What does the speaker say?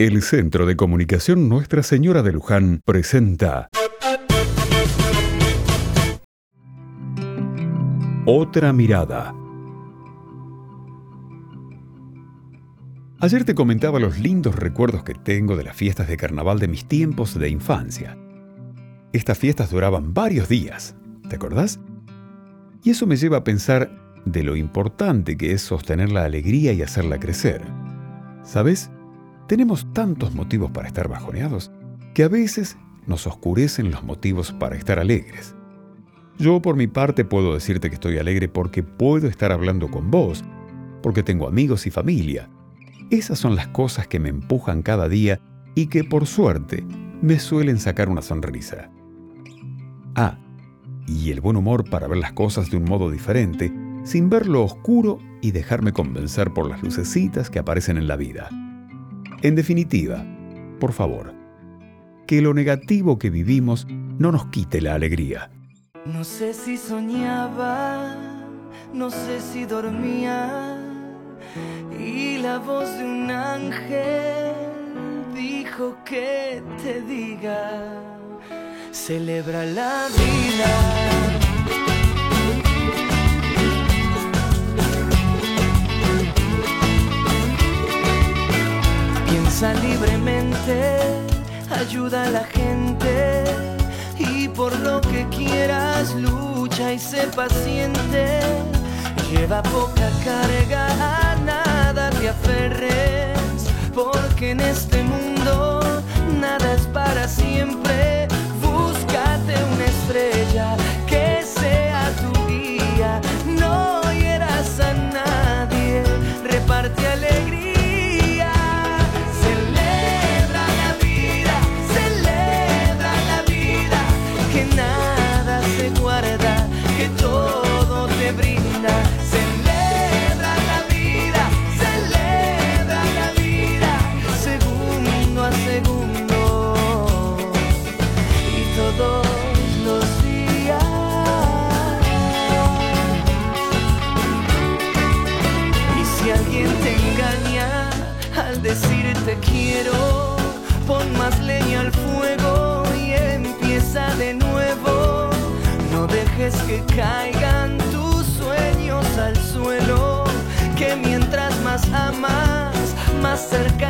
El Centro de Comunicación Nuestra Señora de Luján presenta Otra mirada. Ayer te comentaba los lindos recuerdos que tengo de las fiestas de carnaval de mis tiempos de infancia. Estas fiestas duraban varios días, ¿te acordás? Y eso me lleva a pensar de lo importante que es sostener la alegría y hacerla crecer. ¿Sabes? Tenemos tantos motivos para estar bajoneados que a veces nos oscurecen los motivos para estar alegres. Yo por mi parte puedo decirte que estoy alegre porque puedo estar hablando con vos, porque tengo amigos y familia. Esas son las cosas que me empujan cada día y que por suerte me suelen sacar una sonrisa. Ah, y el buen humor para ver las cosas de un modo diferente, sin ver lo oscuro y dejarme convencer por las lucecitas que aparecen en la vida. En definitiva, por favor, que lo negativo que vivimos no nos quite la alegría. No sé si soñaba, no sé si dormía, y la voz de un ángel dijo que te diga, celebra la vida. Ayuda a la gente y por lo que quieras lucha y sé paciente. Lleva poca carga, a nada te aferres, porque en este mundo nada es para siempre. Te que caigan tus sueños al suelo, que mientras más amas, más cerca